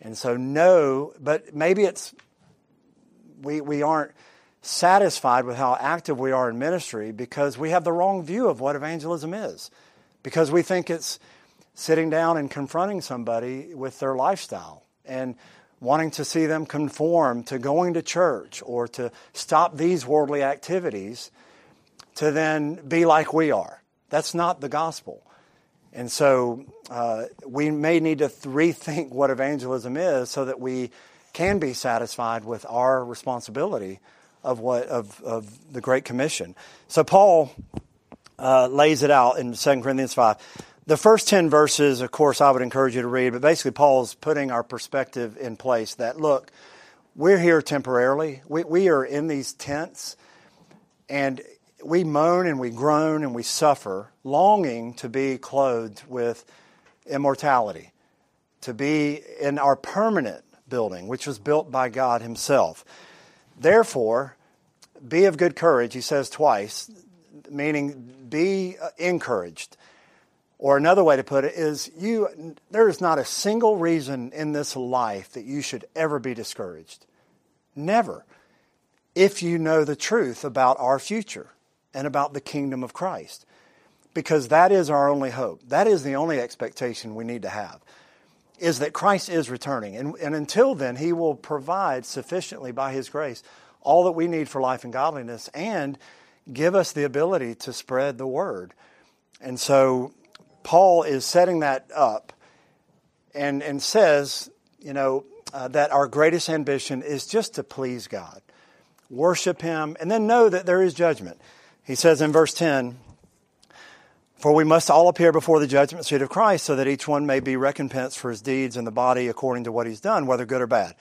And so, no, but maybe it's we, we aren't satisfied with how active we are in ministry because we have the wrong view of what evangelism is. Because we think it's sitting down and confronting somebody with their lifestyle and wanting to see them conform to going to church or to stop these worldly activities to then be like we are. That's not the gospel. And so uh, we may need to rethink what evangelism is so that we can be satisfied with our responsibility of what of, of the Great Commission. So Paul uh, lays it out in 2 Corinthians 5. The first 10 verses, of course, I would encourage you to read, but basically Paul's putting our perspective in place that, look, we're here temporarily. We, we are in these tents, and we moan and we groan and we suffer, longing to be clothed with immortality, to be in our permanent building, which was built by God Himself. Therefore, be of good courage, he says twice, meaning be uh, encouraged. Or another way to put it is you there is not a single reason in this life that you should ever be discouraged. Never. If you know the truth about our future and about the kingdom of Christ. Because that is our only hope. That is the only expectation we need to have. Is that Christ is returning. And, and until then, He will provide sufficiently by His grace all that we need for life and godliness and give us the ability to spread the word. And so Paul is setting that up and, and says, you know, uh, that our greatest ambition is just to please God, worship Him, and then know that there is judgment. He says in verse 10, For we must all appear before the judgment seat of Christ, so that each one may be recompensed for his deeds in the body according to what he's done, whether good or bad.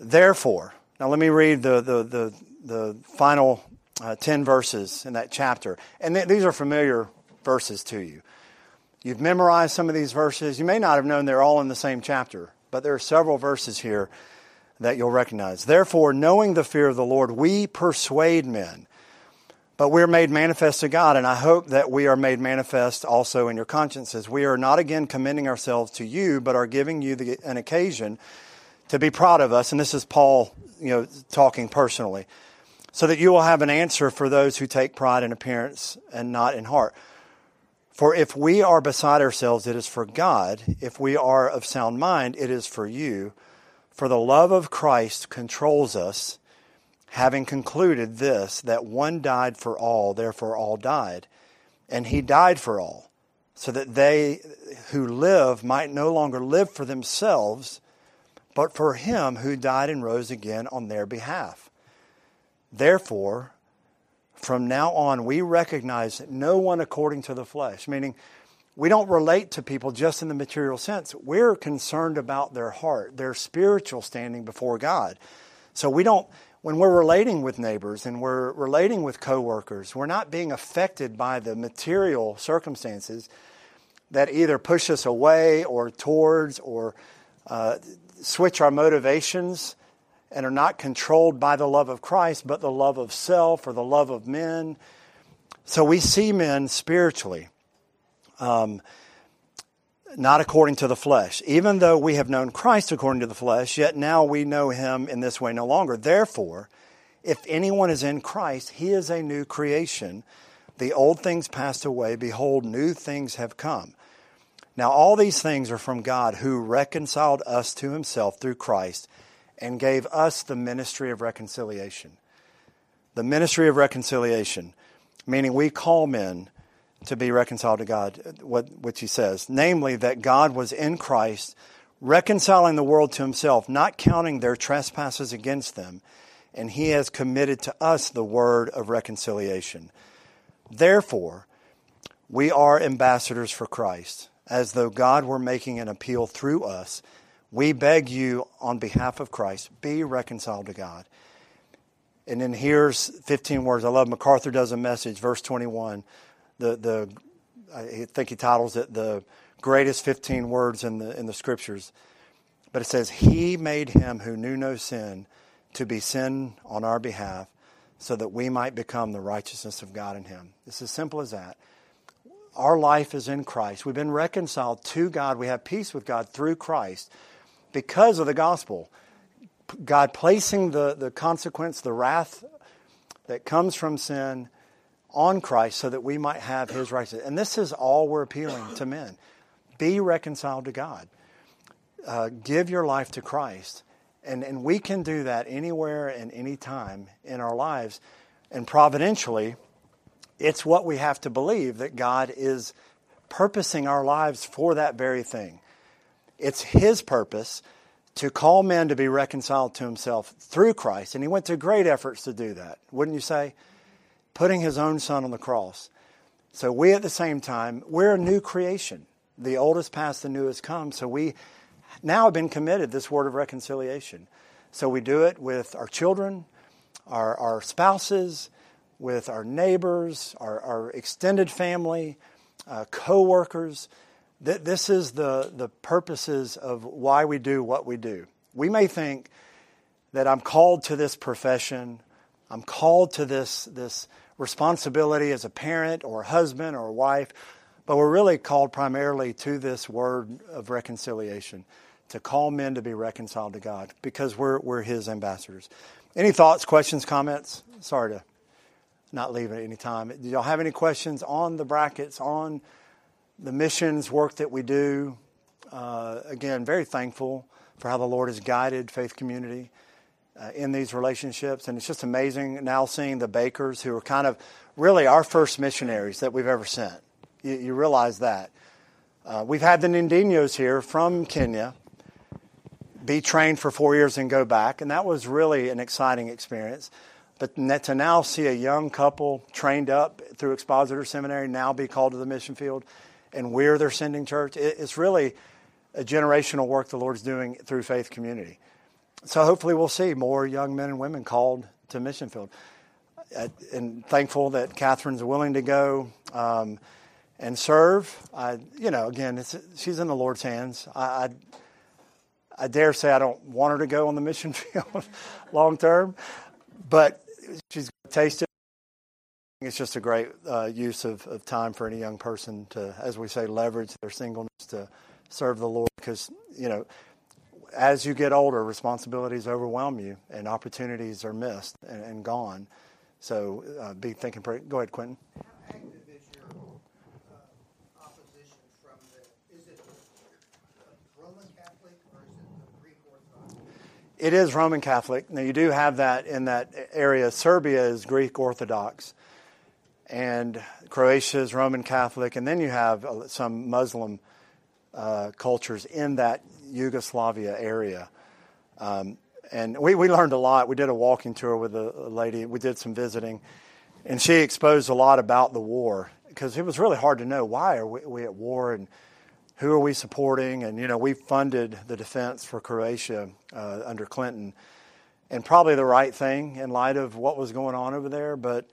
Therefore, now let me read the, the, the, the final uh, 10 verses in that chapter. And th- these are familiar verses to you. You've memorized some of these verses. You may not have known they're all in the same chapter, but there are several verses here that you'll recognize. Therefore, knowing the fear of the Lord, we persuade men. But we're made manifest to God, and I hope that we are made manifest also in your consciences. We are not again commending ourselves to you, but are giving you the, an occasion to be proud of us. And this is Paul, you know, talking personally. So that you will have an answer for those who take pride in appearance and not in heart. For if we are beside ourselves, it is for God. If we are of sound mind, it is for you. For the love of Christ controls us, having concluded this, that one died for all, therefore all died. And he died for all, so that they who live might no longer live for themselves, but for him who died and rose again on their behalf. Therefore, from now on, we recognize no one according to the flesh, meaning we don't relate to people just in the material sense. We're concerned about their heart, their spiritual standing before God. So we don't, when we're relating with neighbors and we're relating with coworkers, we're not being affected by the material circumstances that either push us away or towards or uh, switch our motivations and are not controlled by the love of Christ, but the love of self or the love of men. So we see men spiritually, um, not according to the flesh. Even though we have known Christ according to the flesh, yet now we know him in this way no longer. Therefore, if anyone is in Christ, he is a new creation. The old things passed away. Behold, new things have come. Now, all these things are from God who reconciled us to himself through Christ and gave us the ministry of reconciliation. The ministry of reconciliation, meaning we call men to be reconciled to God, what, which he says, namely that God was in Christ, reconciling the world to himself, not counting their trespasses against them, and he has committed to us the word of reconciliation. Therefore, we are ambassadors for Christ, as though God were making an appeal through us. We beg you on behalf of Christ, be reconciled to God. And then here's 15 words. I love MacArthur does a message, verse 21. The, the, I think he titles it the greatest 15 words in the, in the scriptures. But it says, He made him who knew no sin to be sin on our behalf so that we might become the righteousness of God in him. It's as simple as that. Our life is in Christ. We've been reconciled to God. We have peace with God through Christ because of the gospel. God placing the, the consequence, the wrath that comes from sin on Christ so that we might have his righteousness. And this is all we're appealing to men. Be reconciled to God. Uh, give your life to Christ. And, and we can do that anywhere and any time in our lives. And providentially, it's what we have to believe that God is purposing our lives for that very thing. It's His purpose to call men to be reconciled to Himself through Christ. And He went to great efforts to do that, wouldn't you say? Putting His own Son on the cross. So we at the same time, we're a new creation. The old has passed, the new has come. So we now have been committed this word of reconciliation. So we do it with our children, our, our spouses, with our neighbors, our, our extended family, uh, co workers this is the, the purposes of why we do what we do. We may think that I'm called to this profession, I'm called to this, this responsibility as a parent or a husband or a wife, but we're really called primarily to this word of reconciliation, to call men to be reconciled to God because we're, we're His ambassadors. Any thoughts, questions, comments? Sorry to not leave at any time. Do y'all have any questions on the Bracketts, on the missions work that we do? Uh, again, very thankful for how the Lord has guided Faith Community uh, in these relationships. And it's just amazing now seeing the Bakers, who are kind of really our first missionaries that we've ever sent. You, you realize that. Uh, we've had the Nindinos here from Kenya be trained for four years and go back, and that was really an exciting experience. But to now see a young couple trained up through Expositor Seminary now be called to the mission field, and we're their sending church, it's really a generational work the Lord's doing through Faith Community so hopefully we'll see more young men and women called to mission field. And thankful that Catherine's willing to go um, and serve. I, you know, again, she's in the Lord's hands. I, I, I, dare say I don't want her to go on the mission (laughs) field (laughs) long term, but she's tasted. It. It's just a great uh, use of, of time for any young person to, as we say, leverage their singleness to serve the Lord. Because you know, as you get older, responsibilities overwhelm you and opportunities are missed and, and gone. So uh, be thinking. Pretty, go ahead, Quentin. How active is your uh, opposition from the? Is it Roman Catholic or is it the Greek Orthodox? It is Roman Catholic. Now you do have that in that area. Serbia is Greek Orthodox, and Croatia is Roman Catholic, and then you have uh, some Muslim uh, cultures in that Yugoslavia area. Um, and we, we learned a lot. We did a walking tour with a, a lady. We did some visiting, and she exposed a lot about the war because it was really hard to know why are we, we, at war and who are we supporting. And you know, we funded the defense for Croatia uh, under Clinton, and probably the right thing in light of what was going on over there. But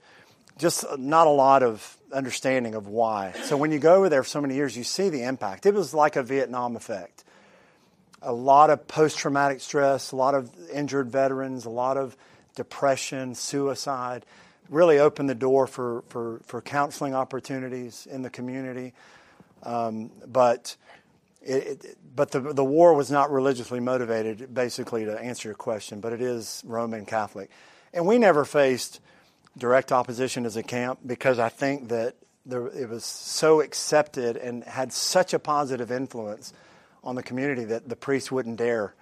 just not a lot of understanding of why. So when you go over there for so many years, you see the impact. It was like a Vietnam effect a lot of post traumatic stress, a lot of injured veterans, a lot of depression, suicide. Really opened the door for, for, for counseling opportunities in the community. Um, but it, it, but the, the war was not religiously motivated, basically, to answer your question, but it is Roman Catholic. And we never faced direct opposition as a camp because I think that there, it was so accepted and had such a positive influence on the community that the priest wouldn't dare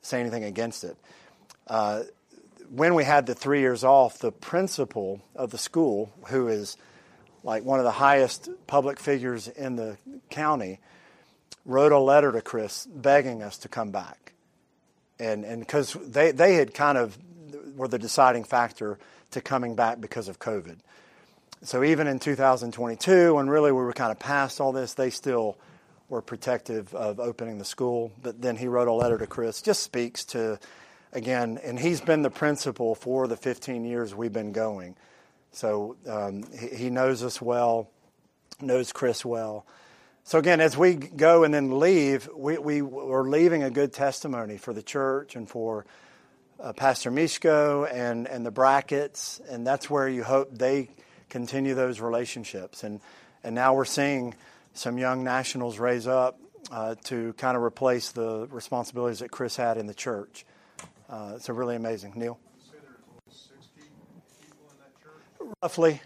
say anything against it. Uh, when we had the three years off, the principal of the school, who is like one of the highest public figures in the county, wrote a letter to Chris begging us to come back. And because they, they had kind of were the deciding factor to coming back because of COVID. So even in 2022, when really we were kind of past all this, they still were protective of opening the school. But then he wrote a letter to Chris, just speaks to, again, and he's been the principal for the 15 years we've been going. So um, he, knows us well, knows Chris well. So again, as we go and then leave, we, we are leaving a good testimony for the church and for uh, Pastor Mishko and, and the Bracketts, and that's where you hope they continue those relationships. And, and now we're seeing some young nationals raise up uh, to kind of replace the responsibilities that Chris had in the church. Uh, it's really amazing. Neil? Roughly. A,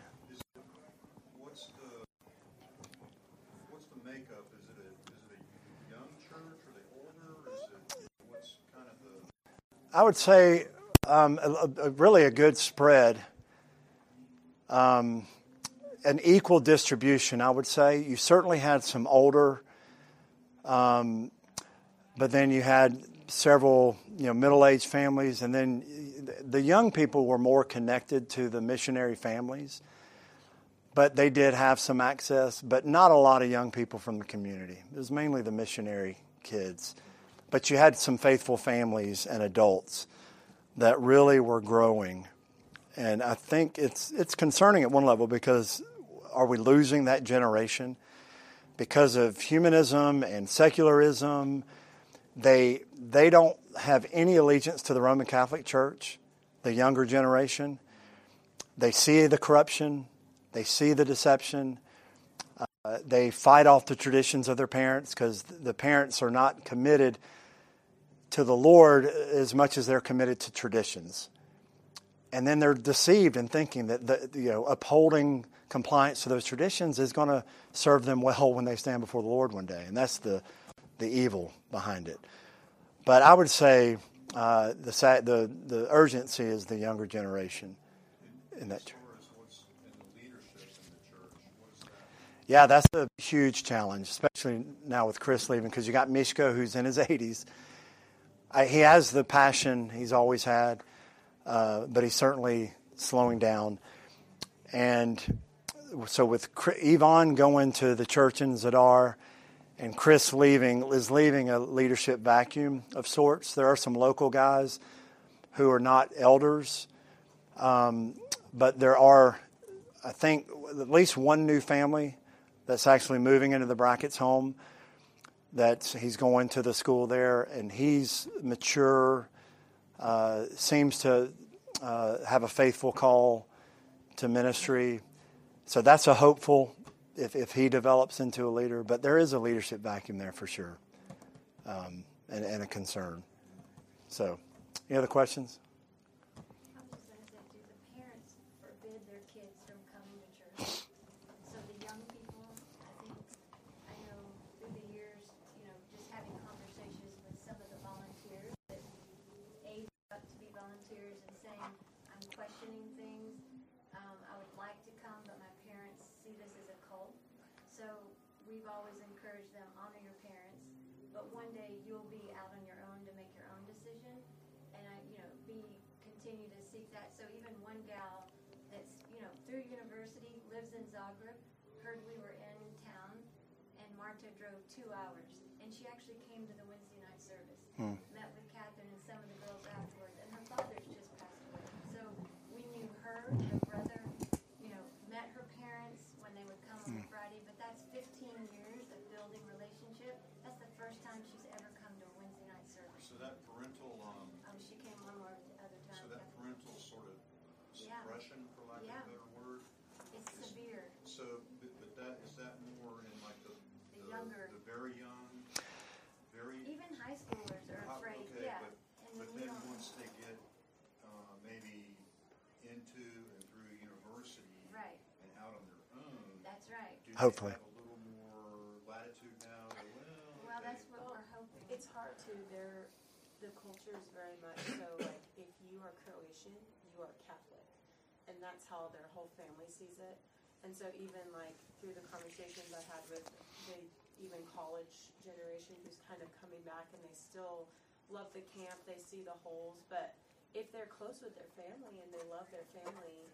a. I would say um, a, a, really a good spread. Um, an equal distribution, I would say. You certainly had some older, um, but then you had several, you know, middle-aged families, and then the young people were more connected to the missionary families. But they did have some access, but not a lot of young people from the community. It was mainly the missionary kids. But you had some faithful families and adults that really were growing and I think it's it's concerning at one level because are we losing that generation because of humanism and secularism they they don't have any allegiance to the Roman Catholic Church. The younger generation, they see the corruption, they see the deception. Uh, they fight off the traditions of their parents because the parents are not committed to the Lord as much as they're committed to traditions. And then they're deceived in thinking that the, you know upholding compliance to those traditions is going to serve them well when they stand before the Lord one day. And that's the the evil behind it. But I would say uh, the, the the urgency is the younger generation in that church. Yeah, that's a huge challenge, especially now with Chris leaving, because you got Mishko, who's in his 80s. I, he has the passion he's always had, uh, but he's certainly slowing down. And so with Ivan going to the church in Zadar and Chris leaving, is leaving a leadership vacuum of sorts. There are some local guys who are not elders, um, but there are, I think, at least one new family that's actually moving into the Brackett's home. That he's going to the school there, and he's mature, uh, seems to uh, have a faithful call to ministry. So that's a hopeful if, if he develops into a leader. But there is a leadership vacuum there for sure, um, and, and a concern. So, any other questions? we've always encouraged them, honor your parents, but one day you'll be out on your own to make your own decision. And I, you know, be continue to seek that. So even one gal that's, you know, through university, lives in Zagreb, heard we were in town, and Marta drove two hours. And she actually came to the Wednesday night service, hmm. met with Catherine and some of the girls afterwards, and her father's just passed away. So we knew her, her brother, you know, met her parents when they would come hmm. on Friday, but that's 15 years of building relationship. That's the first time she's ever come to a Wednesday night service. So that parental, um, Um, she came one more other time. so that parental sort of Yeah. suppression, for lack of Yeah. a better word. It's severe. So, but, but that, is that more in like the, The younger. the very young, very? Even high schoolers are How- afraid, okay, yeah. but- And But we then don't- once they get, uh, maybe into and through university Right, and out on their own, that's right. do they Hopefully. Well, that's what we're hoping. It's hard to, the culture is very much so, like, if you are Croatian, you are Catholic. And that's how their whole family sees it. And so even like through the conversations I had with the even college generation who's kind of coming back and they still love the camp, they see the holes, but if they're close with their family and they love their family,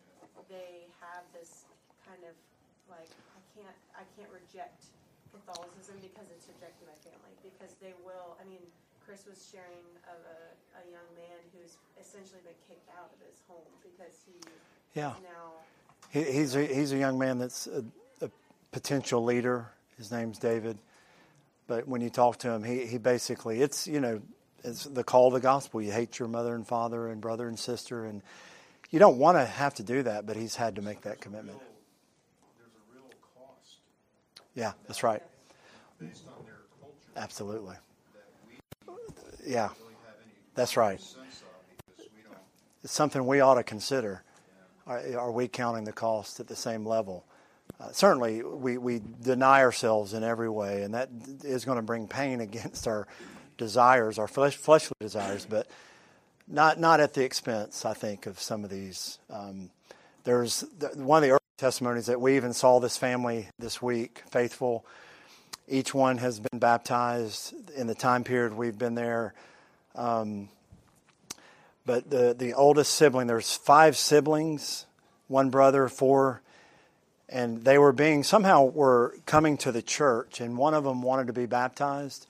they have this kind of like can't I can't reject Catholicism because it's rejecting my family because they will I mean Chris was sharing of a, a young man who's essentially been kicked out of his home because he Yeah. now He, he's a, he's a young man that's a, a potential leader. His name's David. But when you talk to him, he, he basically it's you know it's the call of the gospel. You hate your mother and father and brother and sister, and you don't want to have to do that, but he's had to make that commitment. There's a real cost Yeah, that's right. Absolutely. Yeah, that's right. It's something we ought to consider. Are, are we counting the cost at the same level? Uh, certainly, we, we deny ourselves in every way, and that is going to bring pain (laughs) against our desires, our flesh, fleshly desires, but not not at the expense, I think, of some of these. Um, there's the, one of the testimonies that we even saw this family this week, faithful. Each one has been baptized in the time period we've been there. Um, but the, the oldest sibling, there's five siblings, one brother, four, and they were being somehow were coming to the church, and one of them wanted to be baptized.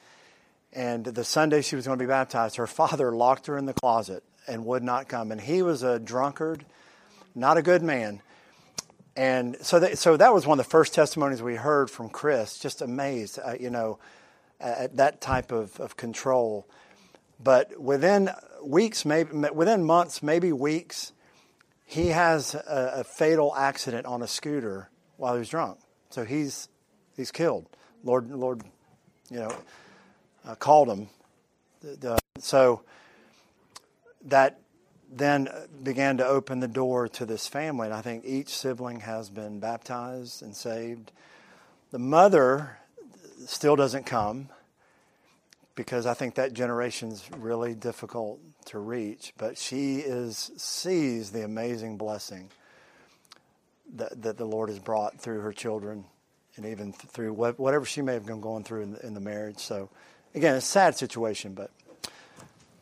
And the Sunday she was going to be baptized, her father locked her in the closet and would not come. And he was a drunkard, not a good man. And so that, so that was one of the first testimonies we heard from Chris. Just amazed, uh, you know, at that type of, of control. But within weeks, maybe within months, maybe weeks, he has a, a fatal accident on a scooter while he was drunk. So he's he's killed. Lord, Lord, you know, uh, called him. The- the- so that then began to open the door to this family, and I think each sibling has been baptized and saved. The mother still doesn't come because I think that generation's really difficult to reach, but she is sees the amazing blessing that, that the Lord has brought through her children and even through whatever she may have been going through in the, in the marriage. So, again, a sad situation, but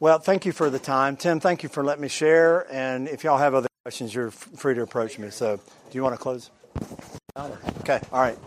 well, thank you for the time. Tim, thank you for letting me share. And if y'all have other questions, you're free to approach me. So, do you want to close? Okay, all right.